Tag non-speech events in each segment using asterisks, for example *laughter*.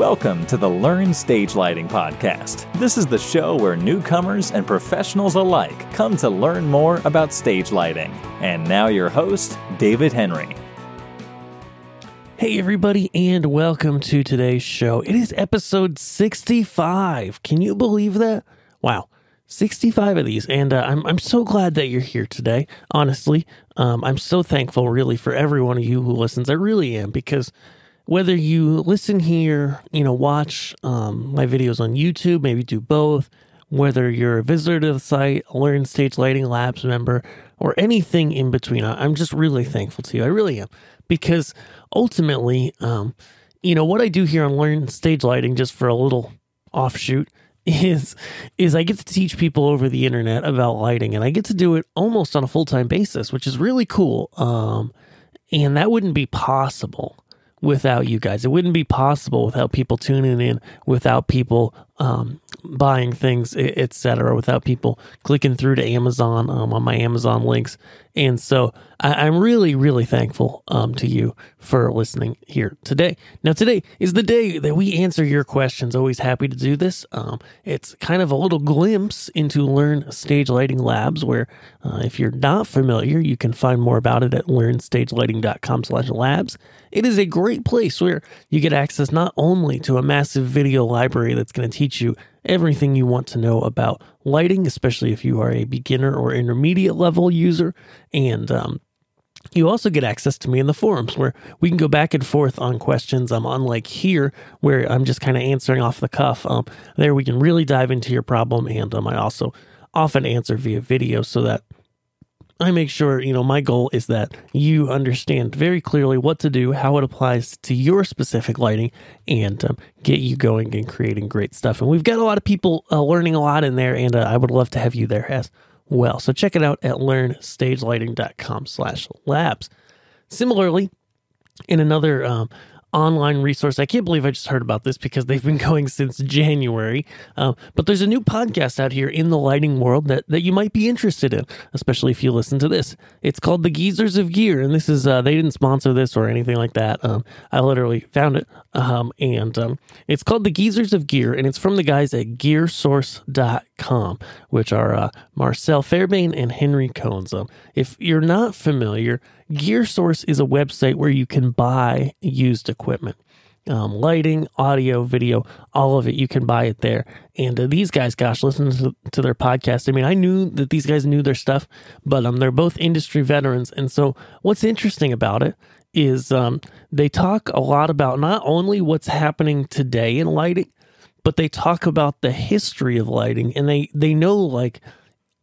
Welcome to the Learn Stage Lighting Podcast. This is the show where newcomers and professionals alike come to learn more about stage lighting. And now, your host, David Henry. Hey, everybody, and welcome to today's show. It is episode 65. Can you believe that? Wow. 65 of these, and uh, I'm, I'm so glad that you're here today. Honestly, um, I'm so thankful, really, for every one of you who listens. I really am, because whether you listen here, you know, watch um, my videos on YouTube, maybe do both, whether you're a visitor to the site, a Learn Stage Lighting Labs member, or anything in between, I'm just really thankful to you. I really am. Because ultimately, um, you know, what I do here on Learn Stage Lighting, just for a little offshoot, *laughs* is is I get to teach people over the internet about lighting, and I get to do it almost on a full time basis, which is really cool. Um, and that wouldn't be possible without you guys. It wouldn't be possible without people tuning in, without people um, buying things, etc., without people clicking through to Amazon um, on my Amazon links. And so I, am really, really thankful um, to you for listening here today. Now, today is the day that we answer your questions. Always happy to do this. Um, it's kind of a little glimpse into Learn Stage Lighting Labs, where uh, if you're not familiar, you can find more about it at learnstagelighting.com slash labs. It is a great place where you get access not only to a massive video library that's going to teach teach you everything you want to know about lighting, especially if you are a beginner or intermediate level user. And um, you also get access to me in the forums where we can go back and forth on questions. I'm um, unlike here where I'm just kind of answering off the cuff. Um, there we can really dive into your problem, and um, I also often answer via video so that I make sure, you know, my goal is that you understand very clearly what to do, how it applies to your specific lighting, and um, get you going and creating great stuff. And we've got a lot of people uh, learning a lot in there, and uh, I would love to have you there as well. So check it out at learnstagelighting.com slash labs. Similarly, in another um, online resource. I can't believe I just heard about this because they've been *laughs* going since January. Uh, but there's a new podcast out here in the lighting world that, that you might be interested in, especially if you listen to this. It's called The Geezers of Gear. And this is, uh, they didn't sponsor this or anything like that. Um, I literally found it. Um, and um, it's called The Geezers of Gear. And it's from the guys at gearsource.com, which are uh, Marcel Fairbairn and Henry. Um, if you're not familiar, GearSource is a website where you can buy used equipment. Um, lighting, audio, video, all of it. You can buy it there. And uh, these guys, gosh, listen to, to, their podcast. I mean, I knew that these guys knew their stuff, but um, they're both industry veterans. And so, what's interesting about it is um, they talk a lot about not only what's happening today in lighting, but they talk about the history of lighting, and they they know like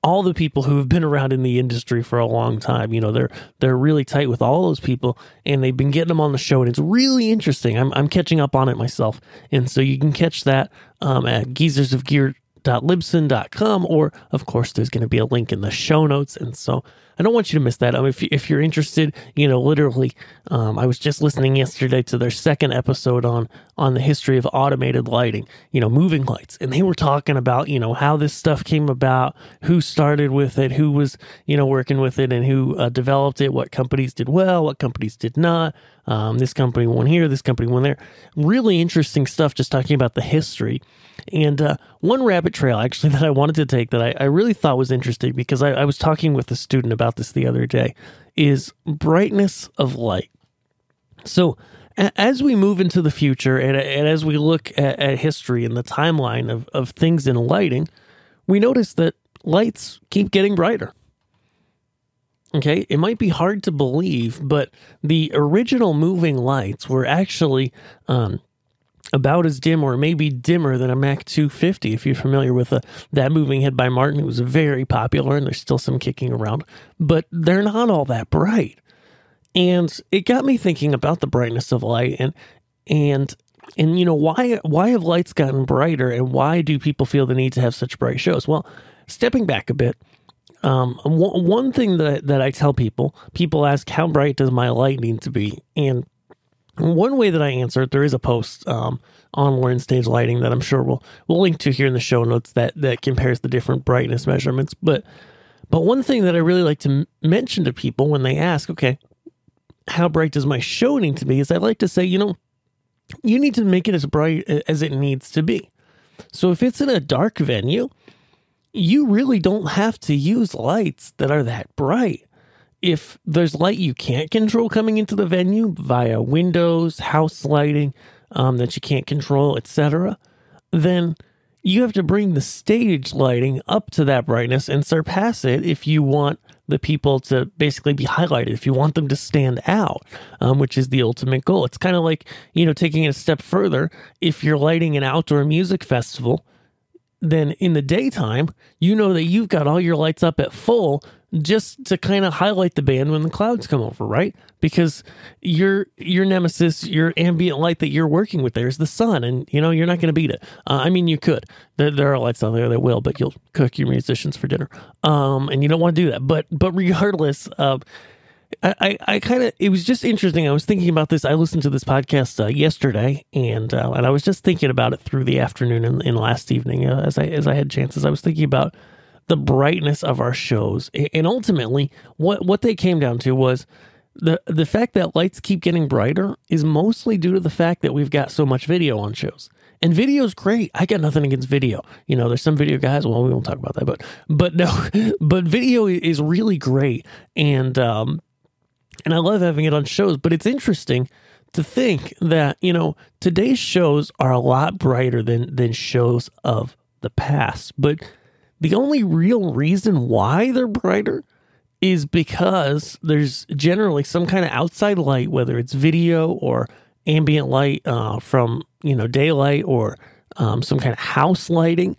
all the people who have been around in the industry for a long time. You know, they're they're really tight with all those people, and they've been getting them on the show, and it's really interesting. I'm I'm catching up on it myself, and so you can catch that um, at Geezers of Gear libsyn.com or of course there's going to be a link in the show notes and so i don't want you to miss that. Um, if, if you're interested you know literally um, i was just listening yesterday to their second episode on on the history of automated lighting you know moving lights. And they were talking about you know how this stuff came about who started with it who was you know working with it and who uh, developed it what companies did well what companies did not. Um, this company won here this company won there. Really interesting stuff just talking about the history. And uh, one rabbit trail actually *laughs* that I wanted to take that I, I really thought was interesting because I, I, was talking with a student about this the other day is brightness of light. So as we move into the future and, and as we look at, at history and the timeline of, of things in lighting, we notice that lights keep getting brighter. Okay, it might be hard to believe, but the original moving lights were actually um, about as dim or maybe dimmer than a Mac 250 if you're familiar with uh, that moving head by Martin. It was very popular and there's still some kicking around, but they're not all that bright. And it got me thinking about the brightness of light and and and you know why why have lights gotten brighter and why do people feel the need to have such bright shows? Well, stepping back a bit, um, one, one thing that that I tell people, people ask how bright does my light need to be, and one way that I answer it, there is a post um, on Learn Stage Lighting that I'm sure we'll we'll link to here in the show notes that that compares the different brightness measurements. But but one thing that I really like to m- mention to people when they ask, okay, how bright does my show need to be? Is I like to say, you know, you need to make it as bright as it needs to be. So if it's in a dark venue, you really don't have to use lights that are that bright. If there's light you can't control coming into the venue via windows, house lighting um, that you can't control, etc., then you have to bring the stage lighting up to that brightness and surpass it if you want the people to basically be highlighted, if you want them to stand out, um, which is the ultimate goal. It's kind of like, you know, taking it a step further. If you're lighting an outdoor music festival, then in the daytime, you know that you've got all your lights up at full just to kind of highlight the band when the clouds come over, right? Because your your nemesis, your ambient light that you're working with there is the sun, and you know you're not going to beat it. Uh, I mean, you could. There, there, are lights out there that will, but you'll cook your musicians for dinner, um, and you don't want to do that. But but regardless, uh, I, I, kind of it was just interesting. I was thinking about this. I listened to this podcast uh, yesterday, and uh, and I was just thinking about it through the afternoon and, and last evening uh, as I as I had chances. I was thinking about the brightness of our shows, and ultimately, what what they came down to was the the fact that lights keep getting brighter is mostly due to the fact that we've got so much video on shows. And video's great. I got nothing against video. You know, there's some video guys. Well, we won't talk about that, but but no, *laughs* but video is really great, and um, and I love having it on shows. But it's interesting to think that you know today's shows are a lot brighter than than shows of the past, but the only real reason why they're brighter is because there's generally some kind of outside light, whether it's video or ambient light uh, from you know daylight or um, some kind of house lighting.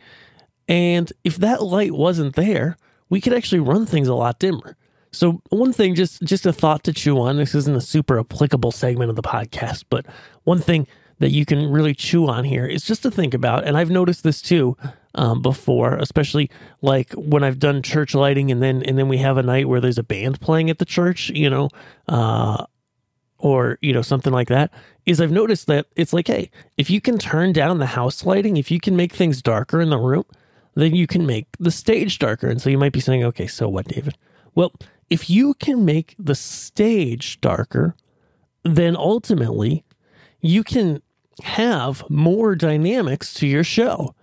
And if that light wasn't there, we could actually run things a lot dimmer. So one thing, just just a thought to chew on. This isn't a super applicable segment of the podcast, but one thing that you can really chew on here is just to think about. And I've noticed this too um, before, especially like when I've done church lighting, and then and then we have a night where there's a band playing at the church, you know, uh, or you know something like that. Is I've noticed that it's like, hey, if you can turn down the house lighting, if you can make things darker in the room, then you can make the stage darker. And so you might be saying, okay, so what, David? Well, if you can make the stage darker, then ultimately you can have more dynamics to your show.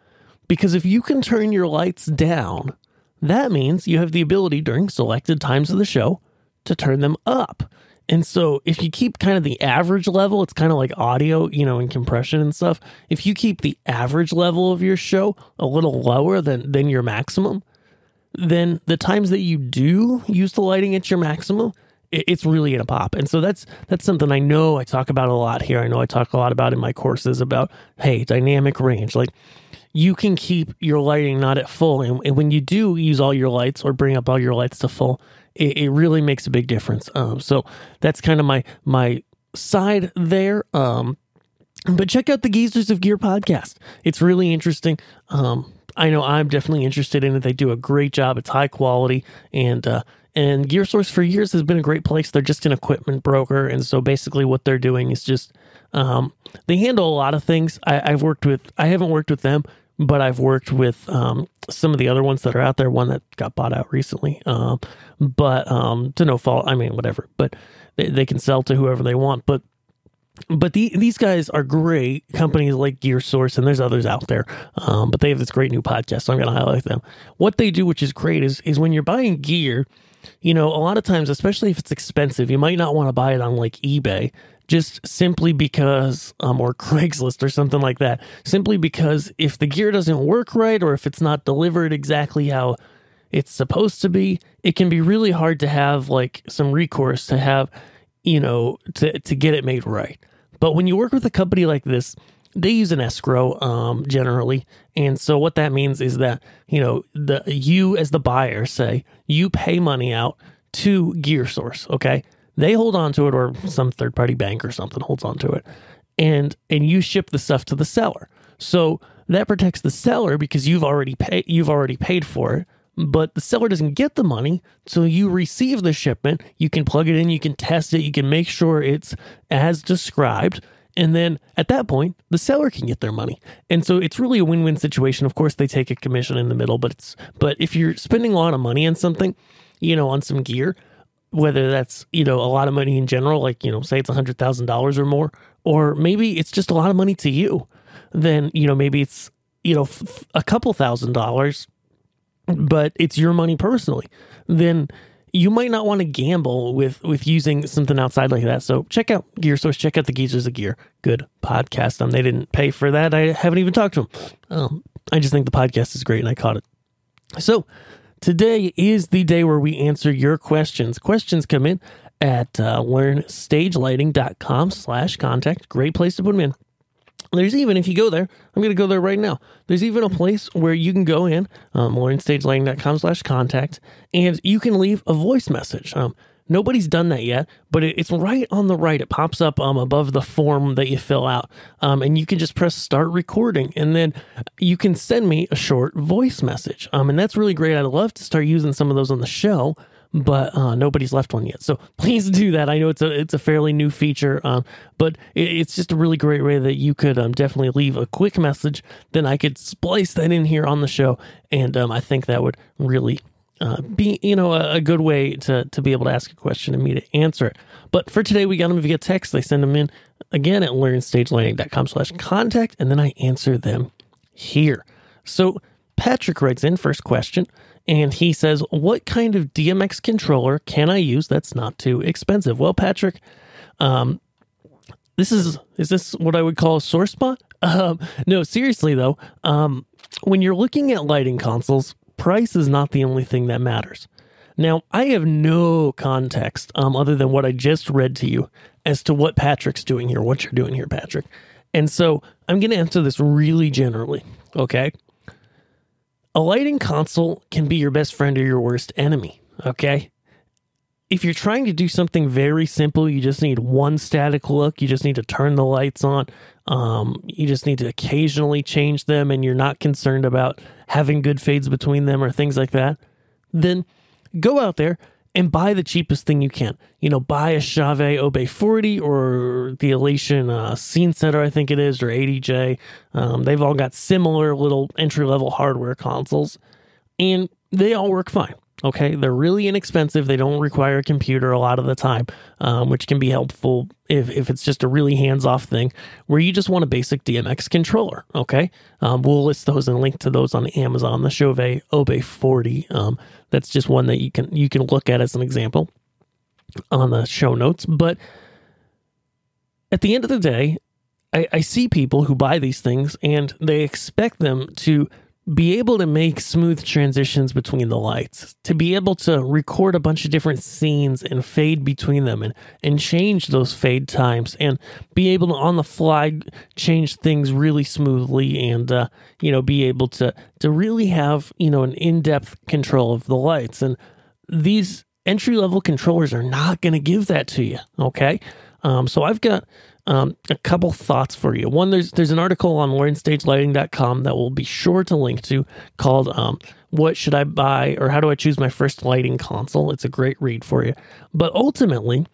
Because if you can turn your lights down, that means you have the ability during selected times of the show to turn them up. And so if you keep kind of the average level, it's kind of like audio, you know, and compression and stuff. If you keep the average level of your show a little lower than than your maximum, then the times that you do use the lighting at your maximum, it's really gonna pop. And so that's that's something I know I talk about a lot here. I know I talk a lot about in my courses about hey, dynamic range. Like you can keep your lighting not at full. And, and, when you do use all your lights or bring up all your lights to full, it, it really makes a big difference. Um, so that's kind of my my side there. Um, but check out the Geezers of Gear podcast. It's really interesting. Um, I know I'm definitely interested in it. They do a great job. It's high quality and uh, and Gear Source for years has been a great place. They're just an equipment broker, and so basically what they're doing is just um, they handle a lot of things. I, have worked with I haven't worked with them but I've worked with um, some of the other ones that are out there. One that got bought out recently, um, but um, to no fault. I mean, whatever. But they, they can sell to whoever they want. But but the, these guys are great companies like Gear Source, and there's others out there. Um, but they have this great new podcast, so I'm going to highlight them. What they do, which is great, is is when you're buying gear, you know, a lot of times, especially if it's expensive, you might not want to buy it on like eBay just simply because, um, or *laughs* Craigslist or something like that, simply because if the gear doesn't work right or if it's not delivered exactly how it's supposed to be, it can be really hard to have like some recourse to have, you know, to, to get it made right. But when you work with a company like this, they use an escrow um, generally, and so what that means is that you know the you as the buyer say you pay money out to Gear Source, okay, they hold on to it, or some third party bank or something holds on to it, and and you ship the stuff to the seller. So that protects the seller because you've already paid you've already paid for it but the seller doesn't get the money. So you receive the shipment, you can plug it in, you can test it, you can make sure it's as described. And then at that point, the seller can get their money. And so it's really a win-win situation. Of course, they take a commission in the middle, but it's but if you're spending a lot of money on something, you know, on some gear, whether that's you know a lot of money in general, like you know, say it's a hundred thousand dollars or more, or maybe it's just a lot of money to you. Then you know maybe it's you know f- a couple thousand dollars, but it's your money personally. Then you might not want to gamble with with using something outside like that. So check out Gear Source. Check out the Geezers of Gear. Good podcast. Um, they didn't pay for that. I haven't even talked to them. Um, I just think the podcast is great, and I caught it. So today is the day where we answer your questions. Questions come in at uh, learnstagelighting.com slash contact. Great place to put them in. There's even, if you go there, I'm going to go there right now. There's even a place where you can go in, um, learnstagelighting.com slash contact, and you can leave a voice message. Um, nobody's done that yet, but it, it's right on the right. It pops up um, above the form that you fill out, um, and you can just press start recording, and then you can send me a short voice message. Um, and that's really great. I'd love to start using some of those on the show but uh, nobody's left one yet. So please do that. I know it's a it's a fairly new feature, um, but it, it's just a really great way that you could um, definitely leave a quick message. Then I could splice that in here on the show, and um, I think that would really uh, be you know a, a, good way to to be able to ask a question and me to answer it. But for today, we got them via text. They send them in again at learnstagelighting.com slash contact, and then I answer them here. So Patrick writes in first question and he says, What kind of DMX controller can I use that's not too expensive? Well, Patrick, um, this is is this what I would call a sore spot? *laughs* Um, no, seriously though, um, when you're looking at lighting consoles, price is not the only thing that matters. Now, I have no context um, other than what I just read to you as to what Patrick's doing here, what you're doing here, Patrick. And so I'm going to answer this really generally. Okay. A lighting console can be your best friend or your worst enemy, okay? If you're trying to do something very simple, you just need one static look, you just need to turn the lights on, um, you just need to occasionally change them, and you're not concerned about having good fades between them or things like that, then go out there and buy the cheapest thing you can. You know, buy a Chauvet Obey 40 or the Elation uh, Scene Setter, I think it is, or ADJ. Um, they've all got similar little entry level hardware consoles, and they all work fine. Okay, they're really inexpensive. They don't require a computer a lot of the time, um, which can be helpful if, if it's just a really hands off thing where you just want a basic DMX controller. Okay, um, we'll list those and link to those on Amazon. The Chauvet Obey 40. Um, that's just one that you can you can look at as an example on the show notes. But at the end of the day, I, I see people who buy these things and they expect them to be able to make smooth transitions between the lights, to be able to record a bunch of different scenes and fade between them and, and change those fade times and be able to on the fly change things really smoothly and, uh, you know, be able to, to really have, you know, an in depth control of the lights. And these entry level controllers are not going to give that to you. Okay. Um, so I've got um, a couple thoughts for you. One, there's there's an article on learnstagelighting.com that we'll be sure to link to called um, "What Should I Buy?" or "How Do I Choose My First Lighting Console?" It's a great read for you. But ultimately,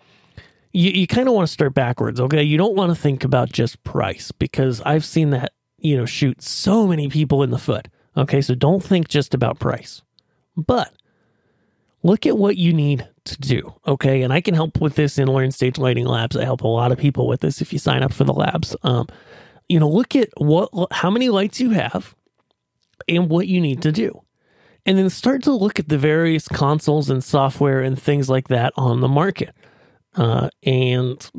you, you kind of want to start backwards. Okay, you don't want to think about just price because I've seen that you know shoot so many people in the foot. Okay, so don't think just about price, but look at what you need to do. Okay. And I can help with this in Learn Stage Lighting Labs. I help a lot of people with this if you sign up for the labs. Um, you know, look at what, how many lights you have and what you need to do. And then start to look at the various consoles and software and things like that on the market. Uh, and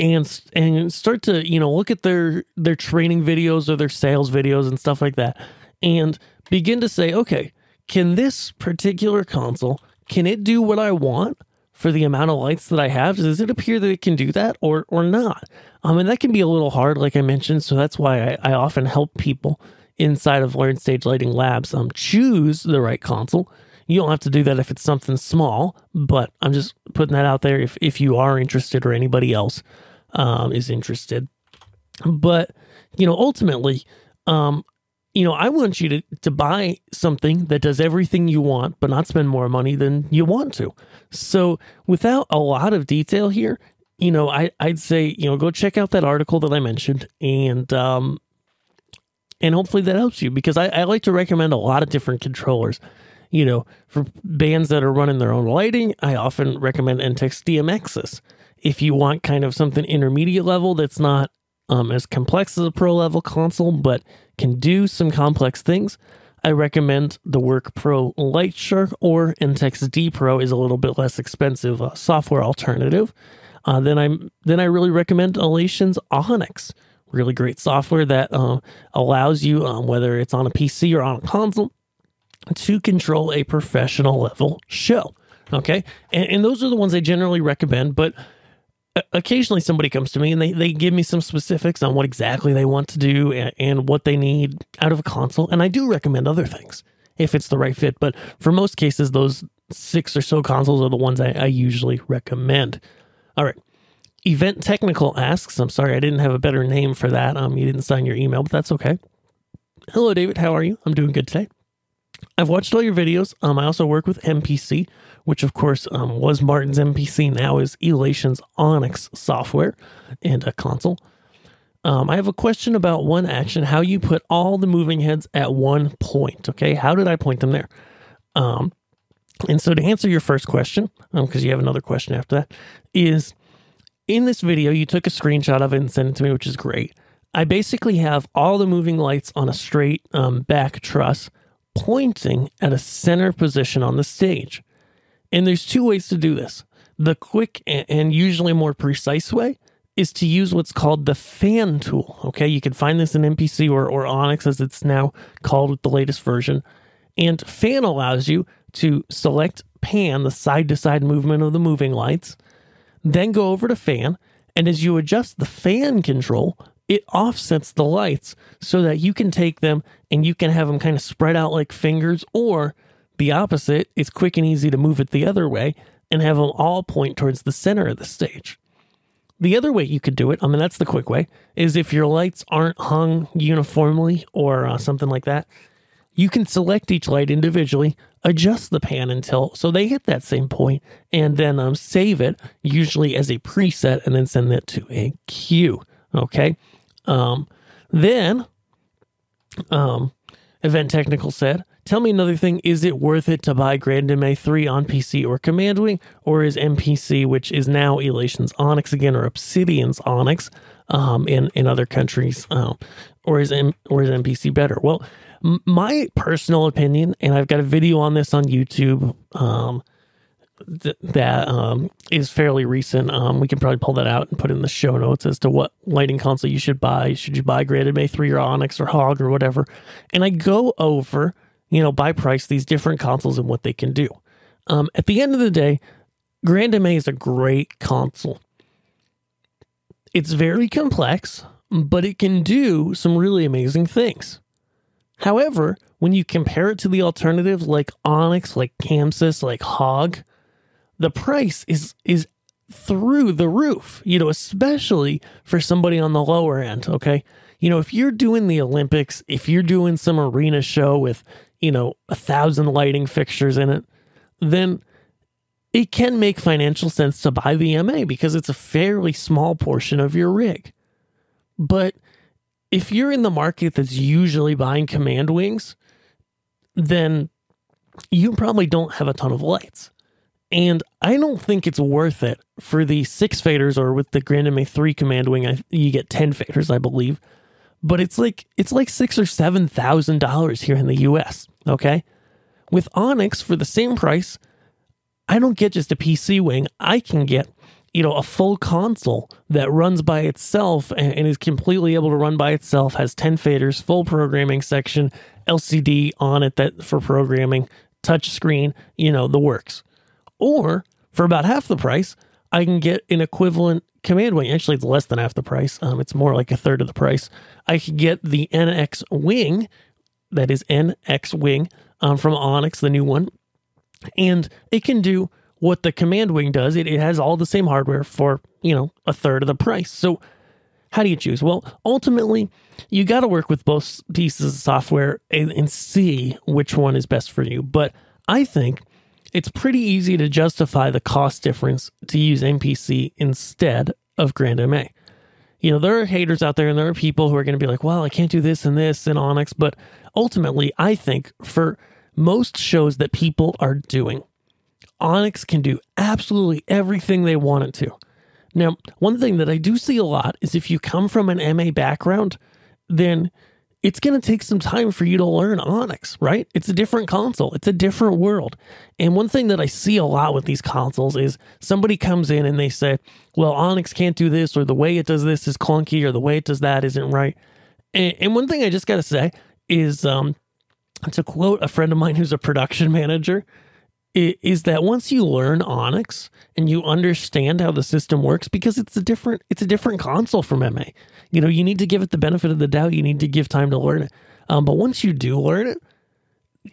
and and start to you know look at their their training videos or their sales videos and stuff like that and begin to say okay can this particular console can it do what I want for the amount of lights that I have? Does it appear that it can do that or or not? Um, and that can be a little hard, like I mentioned. So that's why I, I often help people inside of Learn Stage Lighting Labs um, choose the right console. You don't have to do that if it's something small, but I'm just putting that out there if, if you are interested or anybody else um, is interested. But, you know, ultimately, um, you know, I want you to, to buy something that does everything you want, but not spend more money than you want to. So, without a lot of detail here, you know, I, I'd say, you know, go check out that article that I mentioned and, um, and hopefully that helps you because I, I like to recommend a lot of different controllers. you know, for bands that are running their own lighting, I often recommend Enttec's DMXIS. If you want kind of something intermediate level that's not um, as complex as a pro level console, but can do some complex things, I recommend the Work Pro Light Shark or Enttec's D Pro is a little bit less expensive uh, software alternative. Uh, then I then I really recommend Elation's Onyx, really great software that uh, allows you, um, whether it's on a PC or on a console, to control a professional level show. Okay, and, and those are the ones I generally recommend, but occasionally somebody comes to me and they, they give me some specifics on what exactly they want to do and, and, what they need out of a console. And I do recommend other things if it's the right fit. But for most cases, those six or so consoles are the ones I, I usually recommend. All right. Event Technical asks, I'm sorry, I didn't have a better name for that. Um, you didn't sign your email, but that's okay. Hello, David. How are you? I'm doing good today. I've watched all your videos. Um, I also work with MPC, which of course um, was Martin's MPC, now is Elation's Onyx software and a console. Um, I have a question about one action, how you put all the moving heads at one point. Okay, how did I point them there? Um, and so to answer your first question, because um, you have another question after that, is in this video you took a screenshot of it and sent it to me, which is great. I basically have all the moving lights on a straight um, back truss pointing at a center position on the stage. And there's two ways to do this. The quick and usually more precise way is to use what's called the fan tool. Okay, you can find this in MPC or, or Onyx as it's now called with the latest version. And fan allows you to select pan, the side to side movement of the moving lights, then go over to fan. And as you adjust the fan control, it offsets the lights so that you can take them and you can have them kind of spread out like fingers, or the opposite, it's quick and easy to move it the other way and have them all point towards the center of the stage. The other way you could do it, I mean, that's the quick way, is if your lights aren't hung uniformly or uh, something like that, you can select each light individually, adjust the pan until so they hit that same point, and then um, save it, usually as a preset, and then send that to a cue. Okay. Um, then, um, Event Technical said, Tell me another thing. Is it worth it to buy grandMA 3 on PC or Command Wing? Or is MPC, which is now Elation's Onyx again, or Obsidian's Onyx um, in, in other countries, um, or, is M, or is MPC better? Well, m- my personal opinion, and I've got a video on this on YouTube. Um, th- that um, is fairly recent. Um, we can probably pull that out and put in the show notes as to what lighting console you should buy. Should you buy grandMA 3 or Onyx or Hog or whatever? And I go over, you know, by price, these different consoles and what they can do. Um, at the end of the day, Grand grandMA is a great console. It's very complex, but it can do some really amazing things. However, when you compare it to the alternatives like Onyx, like ChamSys, like Hog, the price is is through the roof, you know, especially for somebody on the lower end, okay? You know, if you're doing the Olympics, if you're doing some arena show with, you know, a thousand lighting fixtures in it, then it can make financial sense to buy the MA because it's a fairly small portion of your rig. But if you're in the market that's usually buying command wings, then you probably don't have a ton of lights. And I don't think it's worth it for the six faders or with the grandMA 3 command wing, I, you get 10 faders, I believe. But it's like it's like six or seven thousand dollars here in the US. Okay. With Onyx for the same price, I don't get just a PC wing. I can get, you know, a full console that runs by itself and, and is completely able to run by itself, has 10 faders, full programming section, LCD on it that for programming, touch screen, you know, the works. Or for about half the price, I can get an equivalent command wing. Actually, it's less than half the price. Um, it's more like a third of the price. I could get the NX Wing, that is NX Wing um, from Onyx, the new one, and it can do what the command wing does. It, it has all the same hardware for you know a third of the price. So how do you choose? Well, ultimately, you got to work with both pieces of software and, and see which one is best for you. But I think it's pretty easy to justify the cost difference to use MPC instead of grandMA. You know, there are haters out there and there are people who are going to be like, well, I can't do this and this in Onyx. But ultimately, I think for most shows that people are doing. Onyx can do absolutely everything they want it to. Now, one thing that I do see a lot is if you come from an MA background, then it's going to take some time for you to learn Onyx, right? It's a different console, it's a different world. And one thing that I see a lot with these consoles is somebody comes in and they say, well, Onyx can't do this, or the way it does this is clunky, or the way it does that isn't right. And, and one thing I just got to say is um, to quote a friend of mine who's a production manager, is that once you learn Onyx and you understand how the system works, because it's a different it's a different console from MA. You know, you need to give it the benefit of the doubt. You need to give time to learn it. Um, but once you do learn it,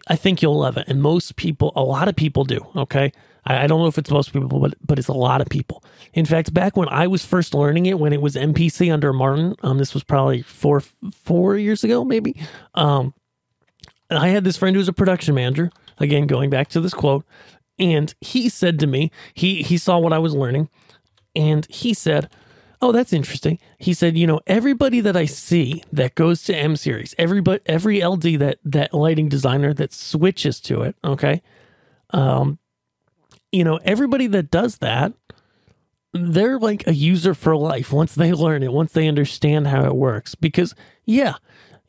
I think you'll love it. And most people, a lot of people do. Okay, I, I don't know if it's most people, but but it's a lot of people. In fact, back when I was first learning it, when it was MPC under Martin, um, this was probably four four years ago, maybe. Um, I had this friend who was a production manager Again, going back to this quote, and he said to me, he he saw what I was learning, and he said, "Oh, that's interesting." He said, "You know, everybody that I see that goes to M series, everybody, every LD that that lighting designer that switches to it, okay, um, you know, everybody that does that." They're like a user for life once they learn it, once they understand how it works. Because, yeah,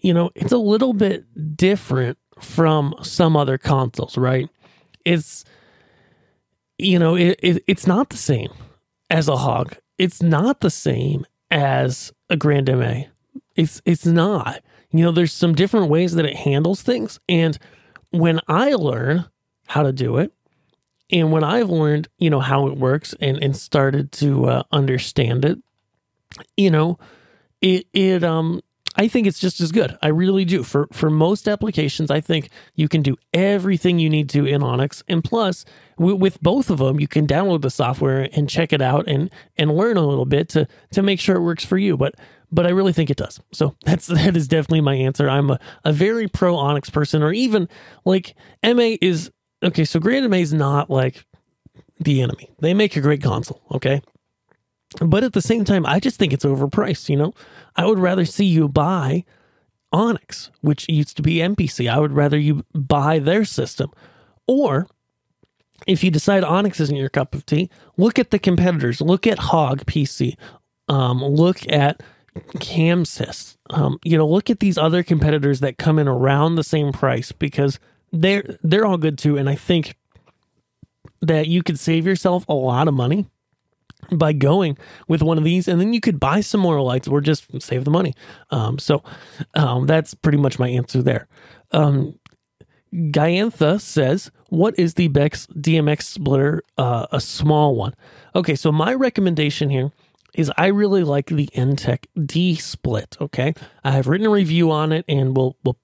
you know, it's a little bit different from some other consoles, right? It's you know, it, it, it's not the same as a hog. It's not the same as a Grand MA. It's it's not. You know, there's some different ways that it handles things, and when I learn how to do it, and when I've learned, you know, how it works and and started to uh, understand it, you know, it it um I think it's just as good. I really do. For for most applications, I think you can do everything you need to in Onyx, and plus, w- with both of them, you can download the software and check it out and and learn a little bit to to make sure it works for you. But but I really think it does. So *laughs* that's that is definitely my answer. I'm a, a very pro Onyx person, or even like MA is okay. So Grand MA is not like the enemy. They make a great console. Okay, but at the same time, I just think it's overpriced. You know, I would rather see you buy Onyx, which used to be MPC. I would rather you buy their system. Or if you decide Onyx isn't your cup of tea, look at the competitors. Look at Hog PC. Um, look at ChamSys. Um, you know, look at these other competitors that come in around the same price because they're they're all good too. And I think that you could save yourself a lot of money by going with one of these and then you could buy some more lights or just save the money. Um, so um, that's pretty much my answer there. Um, Gayantha says what is the bex dmx splitter uh, a small one? Okay so my recommendation here is i really like the Enttec d split okay? I have written a review on it and we'll, we'll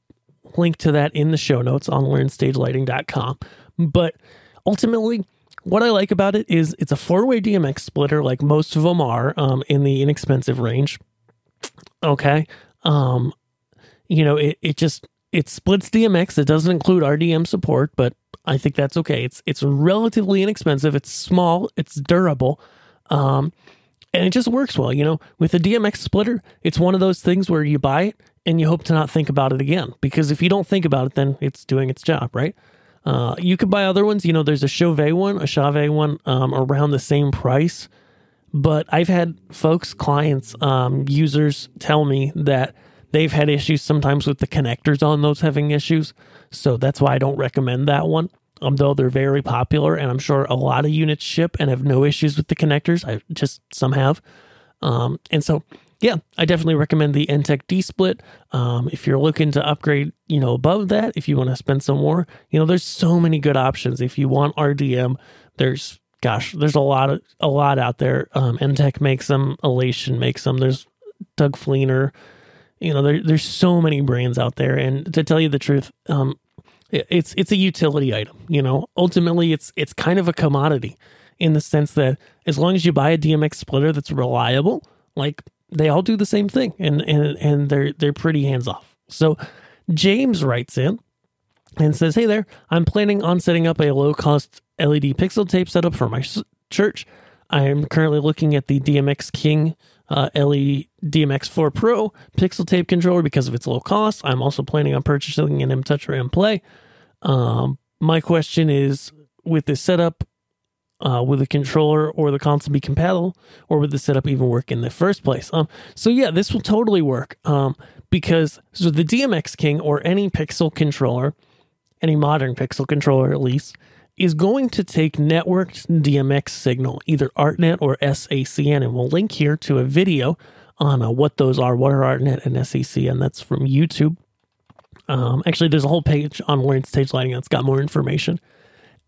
link to that in the show notes on learnstagelighting.com but ultimately what I like about it is it's a four way DMX splitter, like most of them are um, in the inexpensive range. Okay. Um, you know, it, it just it splits DMX. It doesn't include RDM support, but I think that's okay. It's it's relatively inexpensive. It's small. It's durable. Um, and it just works well. You know, with a DMX splitter, it's one of those things where you buy it and you hope to not think about it again. Because if you don't think about it, then it's doing its job, right? Uh, you could buy other ones. You know, there's a Chauvet one, a Chauvet one um, around the same price. But I've had folks, clients, um, users tell me that they've had issues sometimes with the connectors on those having issues. So that's why I don't recommend that one. Um, though they're very popular, and I'm sure a lot of units ship and have no issues with the connectors. I just some have. Um, and so yeah, I definitely recommend the Enttec D split. Um, if you're looking to upgrade, you know, above that, if you want to spend some more, you know, there's so many good options. If you want RDM, there's gosh, there's a lot of a lot out there. Um, Enttec makes them, Elation makes them. There's Doug Fleenor. You know, there, there's so many brands out there, and to tell you the truth, um, it, it's it's a utility item. You know, ultimately, it's it's kind of a commodity in the sense that as long as you buy a DMX splitter that's reliable, like they all do the same thing and and and they're they're pretty hands off. So James writes in and says, "Hey there, I'm planning on setting up a low cost LED pixel tape setup for my church. I am currently looking at the DMX King uh, LED DMX4 Pro pixel tape controller because of its low cost. I'm also planning on purchasing an M Touch or M Play." Um, my question is with this setup, uh, will the controller or the console be compatible, or would the setup even work in the first place? Um, so yeah, this will totally work. Um, because so the DMX King or any Pixel controller, any modern Pixel controller at least, is going to take networked DMX signal, either ArtNet or SACN, and we'll link here to a video on uh, what those are. What are ArtNet and SACN? That's from YouTube. Um, actually, there's a whole page on Learn Stage Lighting that's got more information,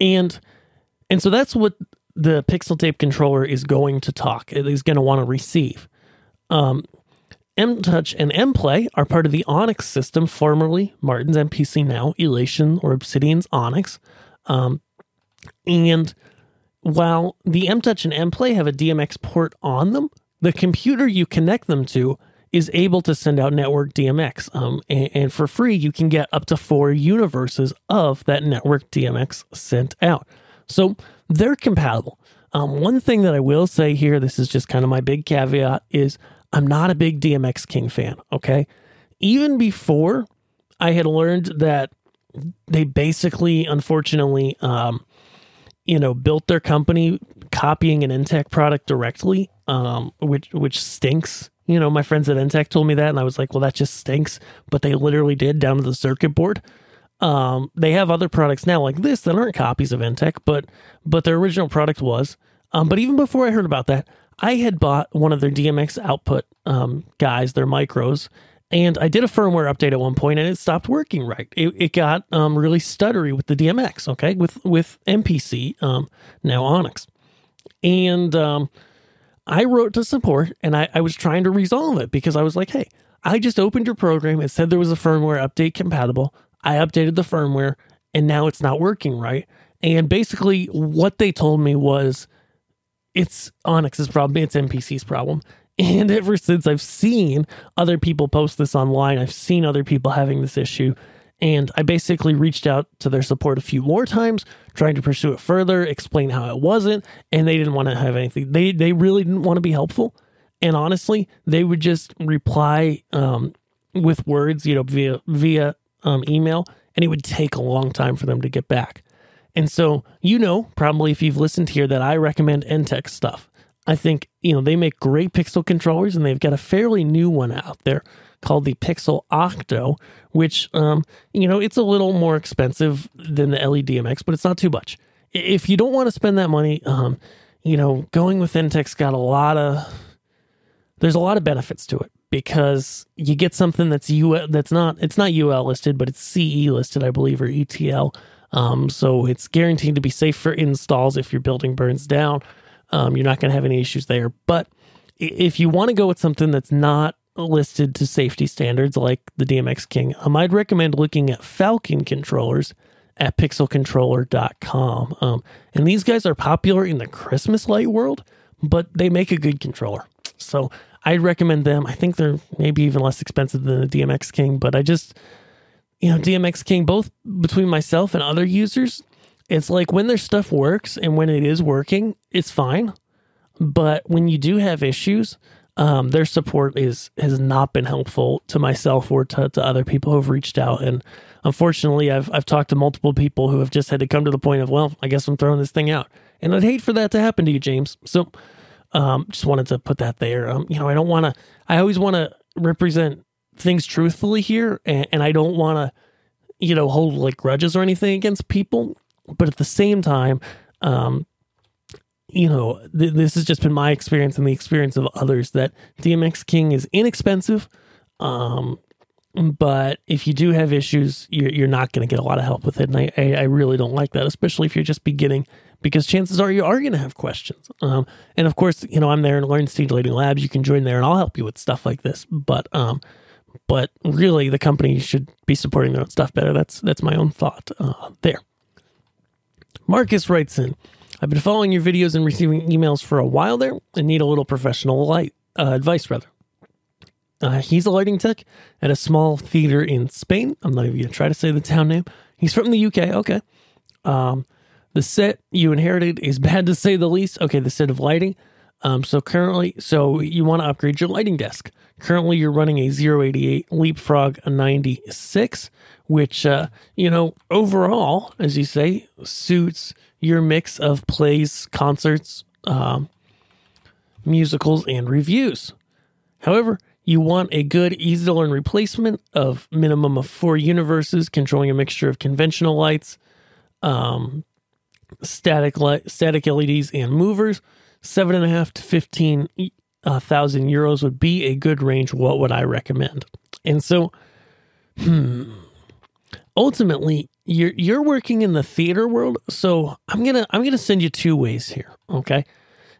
and and so that's what the Pixel Tape controller is going to talk. It is going to want to receive. Um, M Touch and M Play are part of the Onyx system, formerly Martin's MPC, now Elation or Obsidian's Onyx. Um, and while the M Touch and M Play have a DMX port on them, the computer you connect them to is able to send out network DMX. Um, and, and, for free, you can get up to four universes of that network DMX sent out. So they're compatible. Um, one thing that I will say here, this is just kind of my big caveat, is I'm not a big DMX King fan. Okay. Even before I had learned that they basically, unfortunately, um, you know, built their company copying an Enttec product directly, um, which which stinks. You know, my friends at Enttec told me that, and I was like, well, that just stinks. But they literally did down to the circuit board. Um, they have other products now like this that aren't copies of Enttec, but but their original product was. Um, but even before I heard about that, I had bought one of their DMX output um, guys, their micros, and I did a firmware update at one point and it stopped working right. It, it got um, really stuttery with the DMX, okay, with with MPC, um, now Onyx. And um, I wrote to support and I, I was trying to resolve it because I was like, hey, I just opened your program. It said there was a firmware update compatible. I updated the firmware and now it's not working right. And basically, what they told me was it's Onyx's problem, it's MPC's problem. *laughs* And ever since I've seen other people post this online, I've seen other people having this issue. And I basically reached out to their support a few more times, trying to pursue it further, explain how it wasn't, and they didn't want to have anything. They they really didn't want to be helpful. And honestly, they would just reply um, with words, you know, via via um, email, and it would take a long time for them to get back. And so, you know, probably if you've listened here, that I recommend Enttec stuff. I think, you know, they make great Pixel controllers and they've got a fairly new one out there called the Pixel Octo, which, um, you know, it's a little more expensive than the LEDMX, but it's not too much. If you don't want to spend that money, um, you know, going with Enttec's got a lot of, there's a lot of benefits to it because you get something that's U that's not it's not UL listed, but it's CE listed, I believe, or ETL. Um, so it's guaranteed to be safe for installs if your building burns down. Um, you're not going to have any issues there. But if you want to go with something that's not listed to safety standards like the DMX King, um, I'd recommend looking at Falcon controllers at pixelcontroller.com. Um, and these guys are popular in the Christmas light world, but they make a good controller. So I'd recommend them. I think they're maybe even less expensive than the DMX King, but I just, you know, DMX King, both between myself and other users, it's like when their stuff works and when it is working, it's fine. But when you do have issues, um, their support is has not been helpful to myself or to, to other people who have reached out. And unfortunately, I've I've talked to multiple people who have just had to come to the point of, well, I guess I'm throwing this thing out. And I'd hate for that to happen to you, James. So um, just wanted to put that there. Um, you know, I don't want to. I always want to represent things truthfully here, and, and I don't want to, you know, hold like grudges or anything against people but at the same time, um, you know, th- this has just been my experience and the experience of others that DMX King is inexpensive. Um, but if you do have issues, you're, you're not going to get a lot of help with it. And I, I, I, really don't like that, especially if you're just beginning, because chances are you are going to have questions. Um, and of course, you know, I'm there in Learn Stage Lighting Labs. You can join there and I'll help you with stuff like this. But, um, but really the company should be supporting their own stuff better. That's, that's my own thought, uh, there. Marcus writes in, I've been following your videos and receiving emails for a while there and need a little professional light uh, advice, rather. Uh, he's a lighting tech at a small theater in Spain. I'm not even going to try to say the town name. He's from the UK. Okay. Um, the set you inherited is *laughs* bad to say the least. Okay, the set of lighting. Um, so currently, so you want to upgrade your lighting desk. Currently, you're running a Zero 88 Leapfrog 96, which, uh, you know, overall, as you say, suits your mix of plays, concerts, um, musicals, and reviews. However, you want a good, easy to learn replacement of minimum of four universes, controlling a mixture of conventional lights, um, static light, static LEDs, and movers. Seven and a half to fifteen uh, thousand euros would be a good range. What would I recommend? And so, hmm, ultimately, you're you're working in the theater world, so I'm gonna I'm gonna send you two ways here. Okay.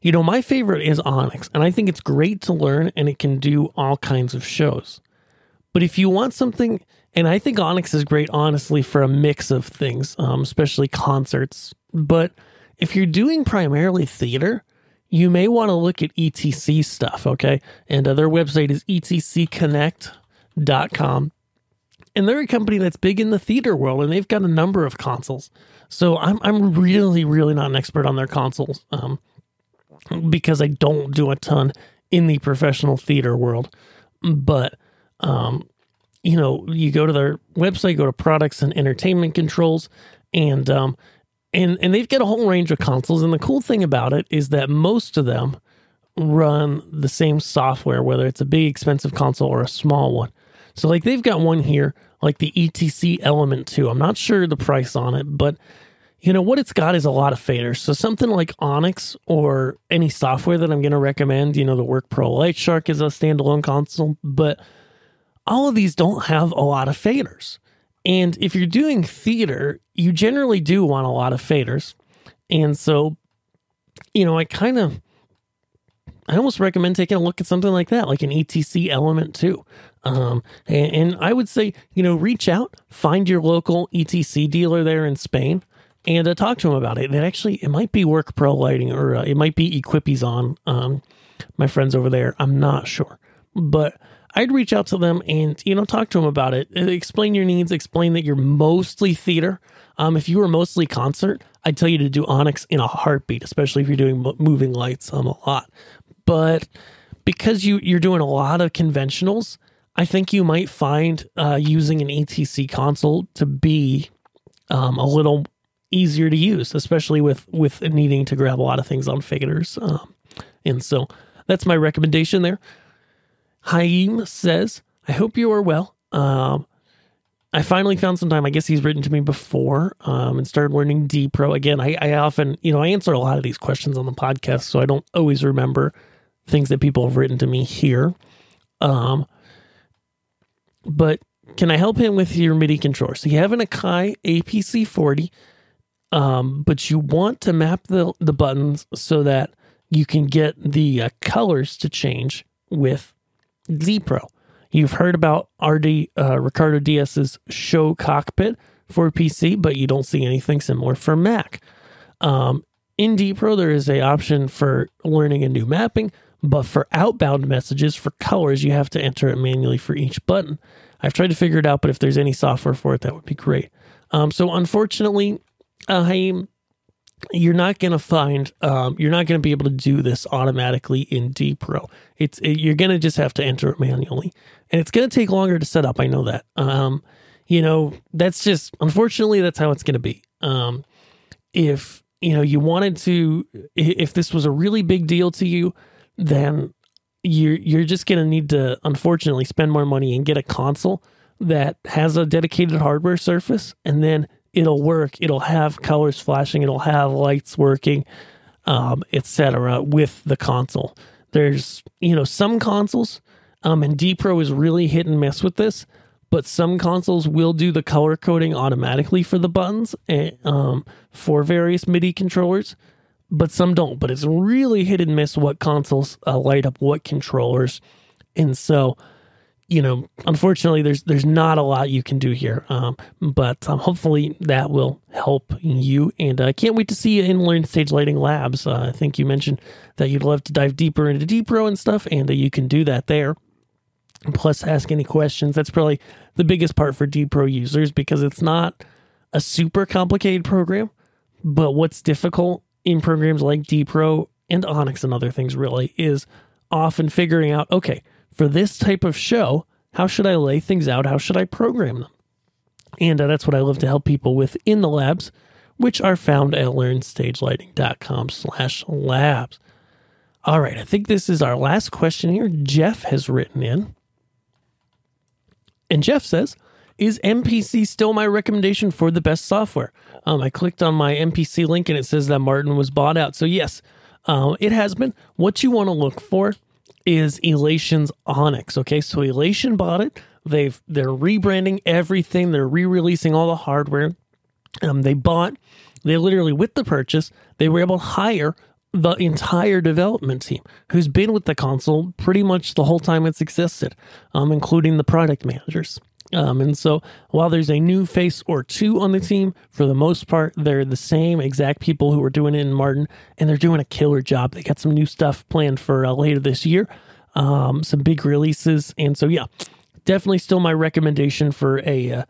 You know, my favorite is Onyx, and I think it's great to learn and it can do all kinds of shows. But if you want something, and I think Onyx is great, honestly, for a mix of things, um, especially concerts. But if you're doing primarily theater, you may want to look at ETC stuff, okay? And uh, their website is etcconnect.com. And they're a company that's big in the theater world, and they've got a number of consoles. So I'm I'm really really not an expert on their consoles. Um, because I don't do a ton in the professional theater world. But, um, you know, you go to their website, go to products and entertainment controls, and um, and and they've got a whole range of consoles. And the cool thing about it is that most of them run the same software, whether it's a big expensive console or a small one. So like they've got one here, like the ETC Element 2. I'm not sure the price on it, but you know what it's got is a lot of faders. So something like Onyx or any software that I'm going to recommend, you know, the Work Pro Lightshark is a standalone console, but all of these don't have a lot of faders. And if you're doing theater, you generally do want a lot of faders. And so, you know, I kind of I almost recommend taking a look at something like that, like an ETC Element 2. Um, and, and I would say, you know, reach out, find your local ETC dealer there in Spain and uh, talk to him about it. It actually it might be Work Pro Lighting or uh, it might be Equipson. Um, my friends over there, I'm not sure, but I'd reach out to them and you know talk to them about it. Uh, explain your needs. Explain that you're mostly theater. Um, if you were mostly concert, I'd tell you to do Onyx in a heartbeat, especially if you're doing moving lights um, a lot. But because you you're doing a lot of conventionals, I think you might find uh, using an ETC console to be um, a little easier to use, especially with with needing to grab a lot of things on faders. Um, and so that's my recommendation there. Haim says, "I hope you are well. Um, I finally found some time. I guess he's written to me before um, and started learning D Pro again. I, I often, you know, I answer a lot of these questions on the podcast, so I don't always remember things that people have written to me here. Um, but can I help him with your MIDI controller? So you have an Akai APC 40 um, but you want to map the, the buttons so that you can get the uh, colors to change with D Pro. You've heard about RD uh, Ricardo Dias's Show Cockpit for PC, but you don't see anything similar for Mac. Um, in D Pro, there is a option for learning a new mapping, but for outbound messages for colors, you have to enter it manually for each button. I've tried to figure it out, but if there's any software for it, that would be great. Um, so unfortunately, uh, you're not going to find, um, you're not going to be able to do this automatically in D Pro. It's it, you're going to just have to enter it manually, and it's going to take longer to set up. I know that. Um, you know, that's just unfortunately that's how it's going to be. Um, if you know you wanted to, if this was a really big deal to you, then you're you're just going to need to unfortunately spend more money and get a console that has a dedicated hardware surface, and then it'll work. It'll have colors flashing. It'll have lights working, um, etc. With the console, there's you know some consoles, um, and D Pro is really hit and miss with this. But some consoles will do the color coding automatically for the buttons and, eh, um, for various MIDI controllers, but some don't. But it's really hit and miss what consoles uh, light up what controllers, and so you know, unfortunately, there's there's not a lot you can do here, um, but um, hopefully that will help you. And I uh, can't wait to see you in Learn Stage Lighting Labs. Uh, I think you mentioned that you'd love to dive deeper into D Pro and stuff, and uh, you can do that there. Plus, ask any questions. That's probably the biggest part for D Pro users because it's not a super complicated program. But what's difficult in programs like D Pro and Onyx and other things really is often figuring out okay, for this type of show, how should I lay things out? How should I program them? And uh, that's what I love to help people with in the labs, which are found at learnstagelighting.com slash labs. All right, I think this is our last question here. Jeff has written in. And Jeff says, is M-PC still my recommendation for the best software? Um, I clicked on my M-PC link and it says that Martin was bought out. So, yes, uh, it has been. What you want to look for is Elation's Onyx. Okay, so Elation bought it. They've they're rebranding everything. They're re-releasing all the hardware. Um, they bought. They literally with the purchase, they were able to hire the entire development team who's been with the console pretty much the whole time it's existed, um, including the product managers. Um, and so while there's a new face or two on the team, for the most part, they're the same exact people who were doing it in Martin, and they're doing a killer job. They got some new stuff planned for uh, later this year, um, some big releases. And so, yeah, definitely still my recommendation for a, uh,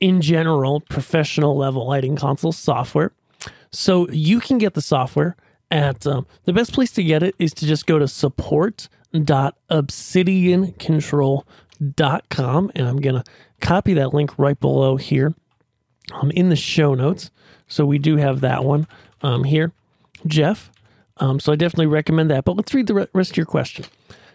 in general, professional level lighting console software. So you can get the software at um, the best place to get it is to just go to support.obsidiancontrol.com. And I'm going to copy that link right below here um, in the show notes. So we do have that one um, here, Jeff. Um, so I definitely recommend that. But let's read the rest of your question.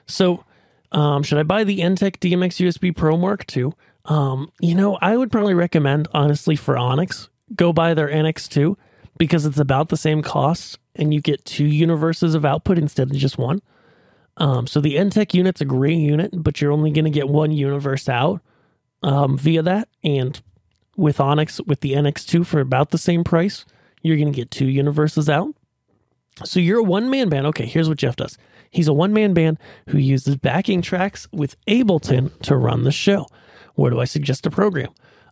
So, um, should I buy the Enttec DMX USB Pro Mark II? Um, you know, I would probably recommend, honestly, for Onyx, go buy their NX2 because it's about the same cost and you get two universes of output instead of just one. Um, so the Enttec unit's a great unit, but you're only going to get one universe out um, via that. And with Onyx, with the NX2 for about the same price, you're going to get two universes out. So you're a one man band. Okay, here's what Jeff does he's a one man band who uses backing tracks with Ableton to run the show. Where do I suggest a program?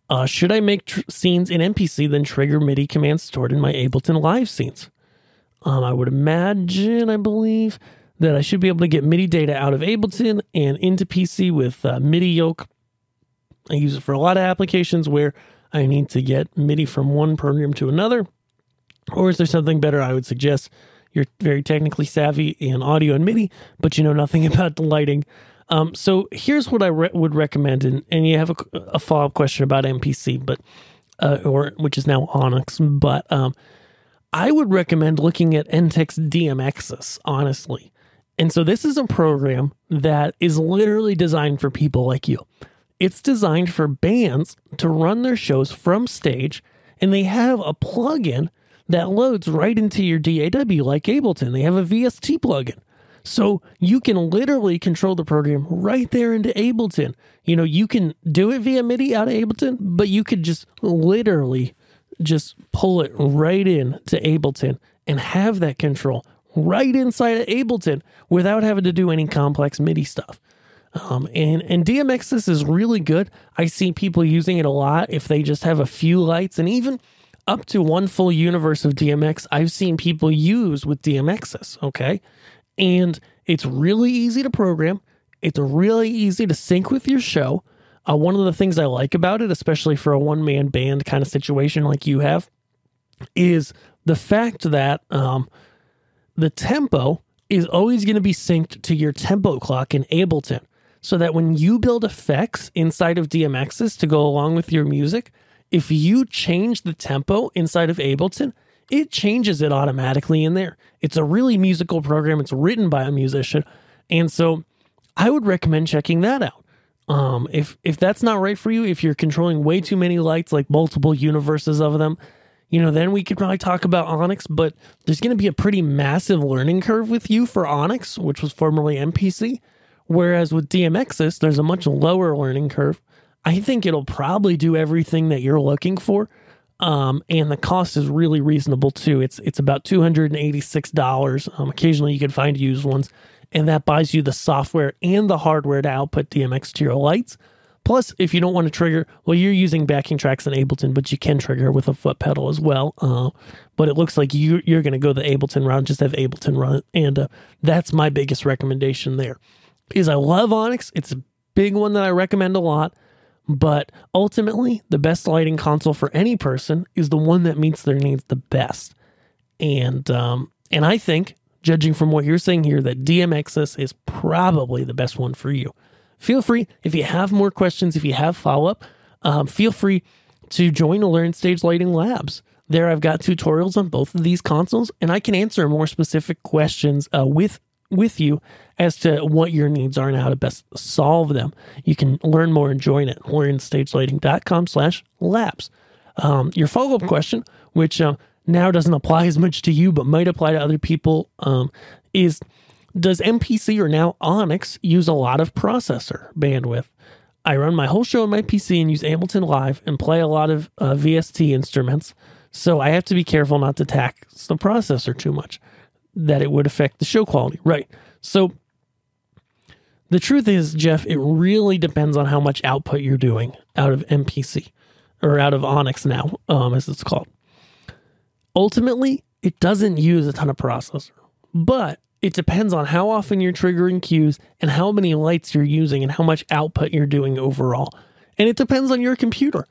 Uh, should I make tr- scenes in M-PC, then trigger MIDI commands stored in my Ableton Live scenes? Um, I would imagine, I believe, that I should be able to get MIDI data out of Ableton and into PC with uh, MIDI yoke. I use it for a lot of applications where I need to get MIDI from one program to another. Or is there something better I would suggest? You're very technically savvy in audio and MIDI, but you know nothing *laughs* about the lighting. Um, so here's what I re- would recommend, and, and you have a, a follow up question about M-PC, but uh, or which is now Onyx, but um, I would recommend looking at Enttec's DMXIS, honestly. And so this is a program that is literally designed for people like you. It's designed for bands to run their shows from stage, and they have a plugin that loads right into your DAW like Ableton. They have a VST plugin. So you can literally control the program right there into Ableton. You know, you can do it via MIDI out of Ableton, but you could just literally just pull it right in to Ableton and have that control right inside of Ableton without having to do any complex MIDI stuff. Um, and and DMXIS is really good. I see people using it a lot if they just have a few lights and even up to one full universe of DMX. I've seen people use with DMXIS. Okay, and it's really easy to program. It's really easy to sync with your show. Uh, one of the things I like about it, especially for a one man band kind of situation like you have, is the fact that um, the tempo is always going to be synced to your tempo clock in Ableton. So that when you build effects inside of DMXIS to go along with your music, if you change the tempo inside of Ableton, it changes it automatically in there. It's a really musical program. It's written by a musician. And so I would recommend checking that out. Um, if if that's not right for you, if you're controlling way too many lights, like multiple universes of them, you know, then we could probably talk about Onyx. But there's going to be a pretty massive learning curve with you for Onyx, which was formerly M-PC. Whereas with DMXIS, there's a much lower learning curve. I think it'll probably do everything that you're looking for. Um, and the cost is really reasonable too. It's it's about two hundred and eighty six dollars. Um, occasionally you can find used ones, and that buys you the software and the hardware to output DMX to your lights. Plus, if you don't want to trigger, well, you're using backing tracks in Ableton, but you can trigger with a foot pedal as well. Uh, but it looks like you you're going to go the Ableton route, just have Ableton run, it. and uh, that's my biggest recommendation there. Is I love Onyx. It's a big one that I recommend a lot. But ultimately, the best lighting console for any person is the one that meets their needs the best. And um, and I think judging from what you're saying here, that DMXIS is probably the best one for you. Feel free, if you have more questions, if you have follow up, um, feel free to join the Learn Stage Lighting Labs. There, I've got tutorials on both of these consoles, and I can answer more specific questions uh, with with you as to what your needs are and how to best solve them. You can learn more and join at learnstagelighting.com slash labs. Um, your follow-up question, which uh, now doesn't apply as much to you, but might apply to other people, um, is does M-PC or now Onyx use a lot of processor bandwidth? I run my whole show on my PC and use Ableton Live and play a lot of uh, VST instruments, so I have to be careful not to tax the processor too much, that it would affect the show quality. Right. So the truth is, Jeff, it really depends on how much output you're doing out of M-PC or out of Onyx now, um, as it's called. Ultimately, it doesn't use a ton of processor, but it depends on how often you're triggering cues and how many lights you're using and how much output you're doing overall. And it depends on your computer.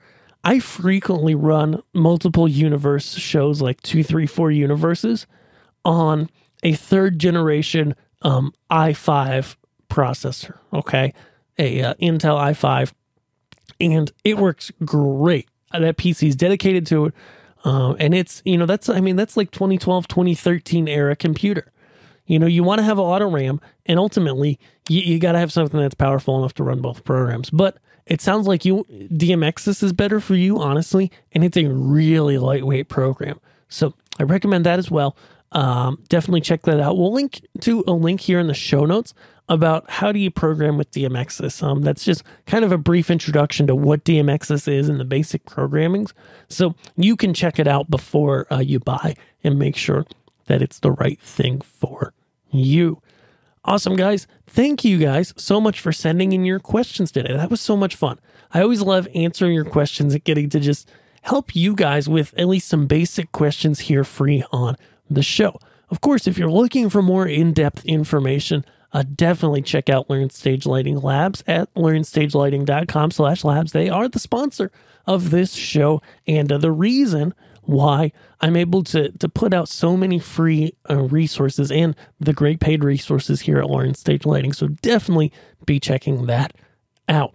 I frequently run multiple universe shows like two, three, four universes on a third generation um, i5 processor. Okay, a uh, Intel i5, and it works great. That PC is dedicated to it, um, and it's you know that's I mean that's like 2012, 2013 era computer. You know, you want to have a lot of RAM, and ultimately, you, you got to have something that's powerful enough to run both programs. But it sounds like you DMXIS is better for you, honestly, and it's a really lightweight program. So I recommend that as well. Um, definitely check that out. We'll link to a link here in the show notes about how do you program with DMXIS. Um, that's just kind of a brief introduction to what DMXIS is and the basic programmings. So you can check it out before uh, you buy and make sure that it's the right thing for you. Awesome, guys. Thank you guys so much for sending in your questions today. That was so much fun. I always love answering your questions and getting to just help you guys with at least some basic questions here free on the show. Of course, if you're looking for more in depth information, uh, definitely check out Learn Stage Lighting Labs at learnstagelighting.com slash labs. They are the sponsor of this show and uh, the reason why I'm able to, to put out so many free uh, resources and the great paid resources here at Learn Stage Lighting. So definitely be checking that out.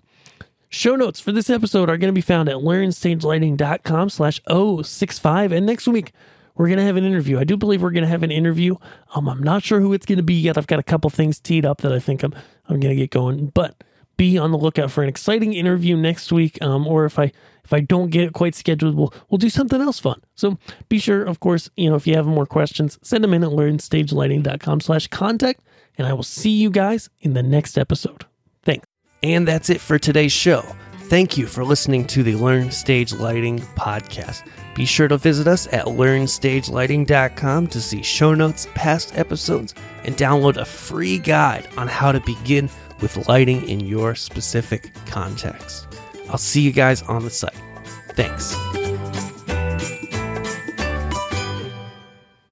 Show notes for this episode are going to be found at learnstagelighting.com slash 065. And next week, we're going to have an interview. I do believe we're going to have an interview. Um, I'm not sure who it's going to be yet. I've got a couple things teed up that I think I'm, I'm going to get going, but be on the lookout for an exciting interview next week. Um, or if I, if I don't get it quite scheduled, we'll, we'll do something else fun. So be sure, of course, you know, if you have more questions, send them in at learnstagelighting.com slash contact, and I will see you guys in the next episode. Thanks. And that's it for today's show. Thank you for listening to the Learn Stage Lighting podcast. Be sure to visit us at learnstagelighting.com to see show notes, past episodes, and download a free guide on how to begin with lighting in your specific context. I'll see you guys on the site. Thanks.